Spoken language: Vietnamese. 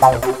Bye.